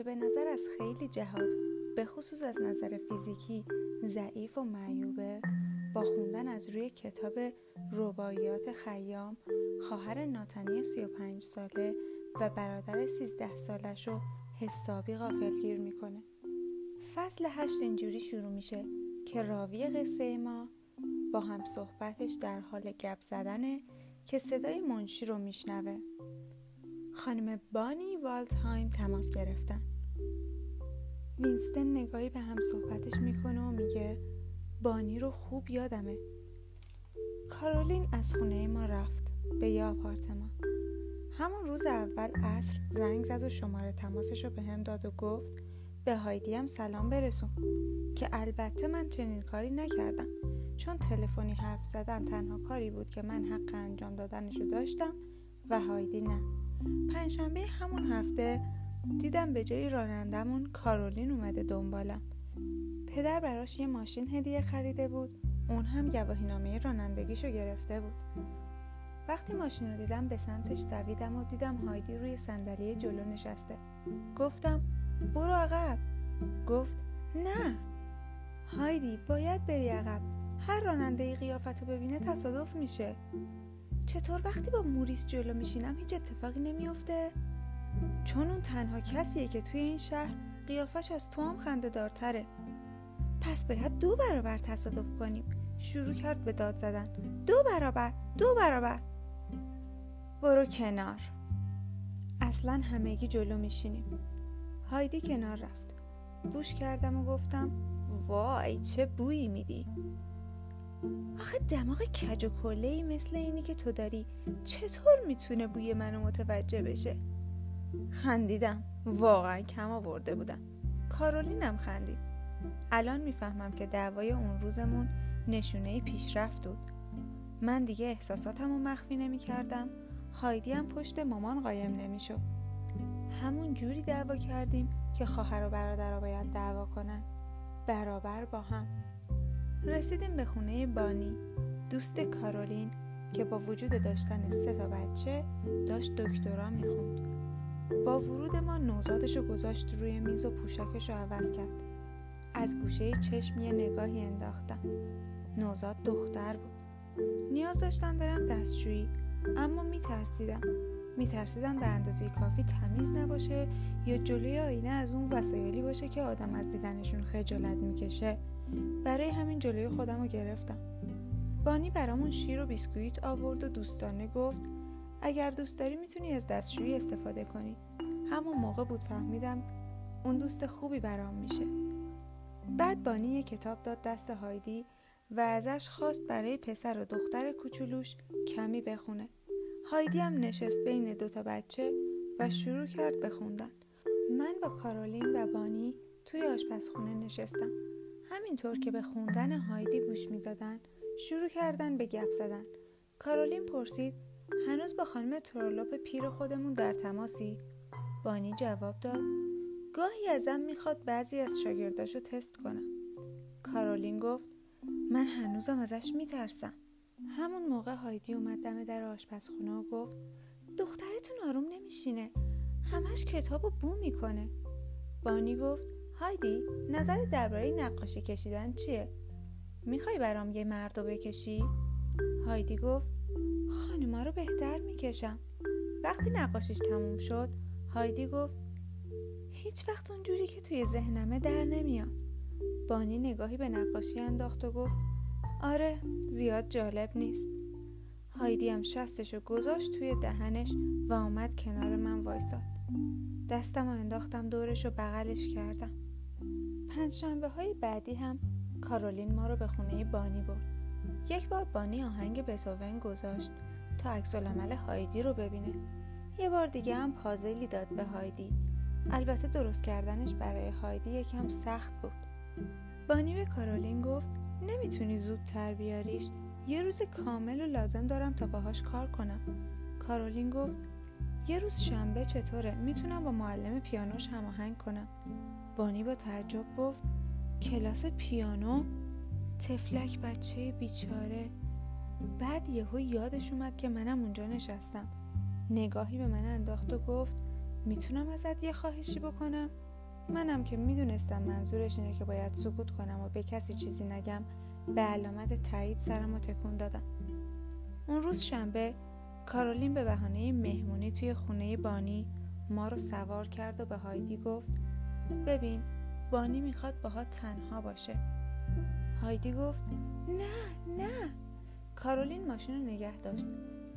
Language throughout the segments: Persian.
که به نظر از خیلی جهات به خصوص از نظر فیزیکی ضعیف و معیوبه. با خوندن از روی کتاب رباعیات خیام خواهر ناتنی 35 ساله و برادر 13 سالش رو حسابی غافلگیر می‌کنه. فصل هشت اینجوری شروع میشه که راوی قصه ما با هم صحبتش در حال گپ زدنه که صدای منشی رو میشنوه. خانم بانی والتهایم تماس گرفتن. وینستن نگاهی به هم صحبتش می‌کنه و میگه بانی رو خوب یادمه. کارولین از خونه ما رفت به یه آپارتمان. همون روز اول عصر زنگ زد و شماره تماسش رو به هم داد و گفت به هایدی هم سلام برسون. که البته من چنین کاری نکردم. چون تلفنی حرف زدن تنها کاری بود که من حق انجام دادنشو داشتم و هایدی نه. پنجشنبه همون هفته دیدم به جای رانندمون کارولین اومده دنبالم. پدر براش یه ماشین هدیه خریده بود. اون هم گواهینامه رانندگیشو گرفته بود. وقتی ماشین رو دیدم به سمتش دویدم و دیدم هایدی روی صندلی جلو نشسته. گفتم برو عقب. گفت نه. هایدی باید بری عقب. هر راننده ای قیافت رو ببینه تصادف میشه. چطور؟ وقتی با موریس جلو میشینم هیچ اتفاقی نمیافته؟ چون اون تنها کسیه که توی این شهر قیافش از تو هم خنده دارتره پس باید دو برابر تصادف کنیم. شروع کرد به داد زدن. دو برابر دو برابر. برو کنار. اصلا همگی جلو میشینیم. هایدی کنار رفت. بوش کردم و گفتم وای چه بویی میدی. آخه دماغ کج و کله مثل اینی که تو داری. چطور می‌تونه بوی منو متوجه بشه؟ خندیدم. واقعا کم آورده بودم. کارولینم خندید. الان می‌فهمم که دعوای اون روزمون نشونه پیشرفت بود. من دیگه احساساتم رو مخفی نمی کردم هایدی هم پشت مامان قایم نمی‌شد. همون جوری دعوا کردیم که خواهر و برادر باید دعوا کنن. برابر با هم. رسیدیم به خونه بانی. دوست کارولین که با وجود داشتن سه تا بچه داشت دکترا می‌خوند. با ورود ما نوزادش رو گذاشت روی میز و پوشکش رو عوض کرد. از گوشه چشم یه نگاهی انداختم. نوزاد دختر بود. نیاز داشتم برم دستشویی اما میترسیدم. میترسیدم به اندازه کافی تمیز نباشه یا جلوی آینه از اون وسایلی باشه که آدم از دیدنشون خجالت می‌کشه. برای همین جلوی خودم رو گرفتم. بانی برامون شیر و بیسکویت آورد و دوستانه گفت اگر دوست داری می‌تونی از دستشویی استفاده کنی. همون موقع بود فهمیدم اون دوست خوبی برام میشه. بعد بانی یه کتاب داد دست هایدی و ازش خواست برای پسر و دختر کوچولوش کمی بخونه. هایدی هم نشست بین دوتا بچه و شروع کرد بخوندن من با کارولین و بانی توی آشپزخونه نشستم. همینطور که به خوندن هایدی گوش می‌دادن شروع کردن به گپ زدن. کارولین پرسید هنوز با خانم ترولوپ پیر خودمون در تماسی؟ بانی جواب داد. گاهی ازم می‌خواد بعضی از شاگرداشو تست کنم. کارولین گفت من هنوزم ازش میترسم. همون موقع هایدی اومد دم در آشپزخونه و گفت دخترتون آروم نمیشینه. همش کتاب و بو می‌کنه. بانی گفت هایدی نظر درباره نقاشی کشیدن چیه؟ می‌خوای برام یه مرد بکشی؟ هایدی گفت خانوما رو بهتر می‌کشم. وقتی نقاشیش تموم شد هایدی گفت هیچ وقت اونجوری که توی ذهنمه در نمیاد. بانی نگاهی به نقاشی انداخت و گفت آره زیاد جالب نیست. هایدی هم شستشو گذاشت توی دهنش و آمد کنار من وایساد. دستم و انداختم دورش و بغلش کردم. پنج شنبه های بعدی هم کارولین ما رو به خونه بانی برد. یک بار بانی آهنگ بتوون گذاشت تا عکس العمل هایدی رو ببینه. یه بار دیگه هم پازلی داد به هایدی. البته درست کردنش برای هایدی یکم سخت بود. بانی به کارولین گفت نمی‌تونی زودتر بیاریش. یه روز کامل و لازم دارم تا باهاش کار کنم. کارولین گفت یه روز شنبه چطوره؟ می‌تونم با معلم پیانوش هماهنگ کنم. بانی با تعجب گفت کلاس پیانو؟ تفلک بچه بیچاره. بعد یهو یادش اومد که منم اونجا نشستم. نگاهی به من انداخت و گفت می‌تونم ازت یه خواهشی بکنم؟ منم که می‌دونستم منظورش اینه که باید سکوت کنم و به کسی چیزی نگم. به علامت تایید سرم رو تکون دادم. اون روز شنبه کارولین به بهانه مهمونی توی خونه بانی ما رو سوار کرد و به هایدی گفت ببین بانی می‌خواد باها تنها باشه. هایدی گفت نه نه. کارولین ماشین رو نگه داشت.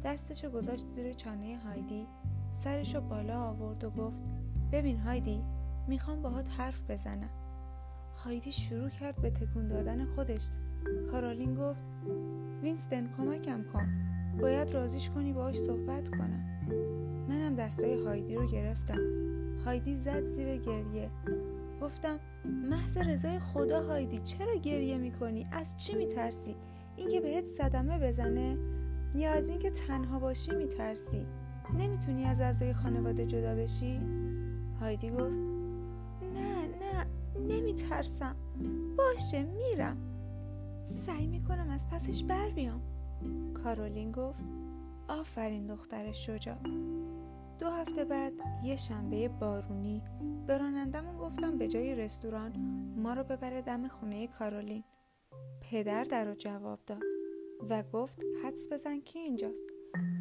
دستشو گذاشت زیر چانه هایدی سرشو بالا آورد و گفت ببین هایدی می‌خوام باهات حرف بزنم. هایدی شروع کرد به تکون دادن خودش. کارولین گفت وینستن کمکم کن. باید رازیش کنی باهاش صحبت کنم. منم دستای هایدی رو گرفتم. هایدی زد زیر گریه. گفتم محض رضای خدا هایدی چرا گریه می‌کنی؟ از چی میترسی؟ اینکه بهت صدمه بزنه یا از اینکه تنها باشی میترسی؟ نمی‌تونی از اعضای خانواده جدا بشی؟ هایدی گفت نه نه نمیترسم. باشه میرم. سعی می‌کنم از پسش بر بیام. کارولین گفت آفرین دختر شجاع. دو هفته بعد یه شنبه بارونی به رانندمون گفتم به جای رستوران ما رو ببره دم خونه کارولین. پدر در رو جواب داد و گفت حدس بزن کی اینجاست.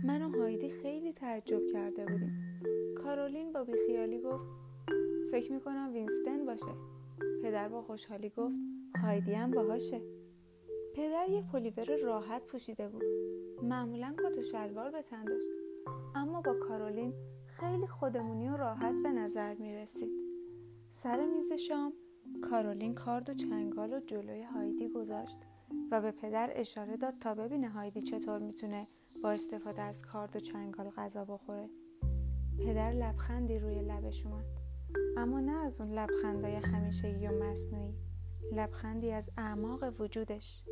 من و هایدی خیلی تعجب کرده بودیم. کارولین با بیخیالی گفت فکر می‌کنم وینستن باشه. پدر با خوشحالی گفت هایدی هم باهاشه. پدر یه پلیور راحت پوشیده بود. معمولا کت و شلوار به تن داشت. اما با کارولین خیلی خودمونی و راحت به نظر می رسید سر میز شام کارولین کارد و چنگال و جلوی هایدی گذاشت و به پدر اشاره داد تا ببینه هایدی چطور می‌تونه با استفاده از کارد و چنگال غذا بخوره. پدر لبخندی روی لبش اومد. اما نه از اون لبخندای همیشگی و مصنوعی لبخندی از اعماق وجودش.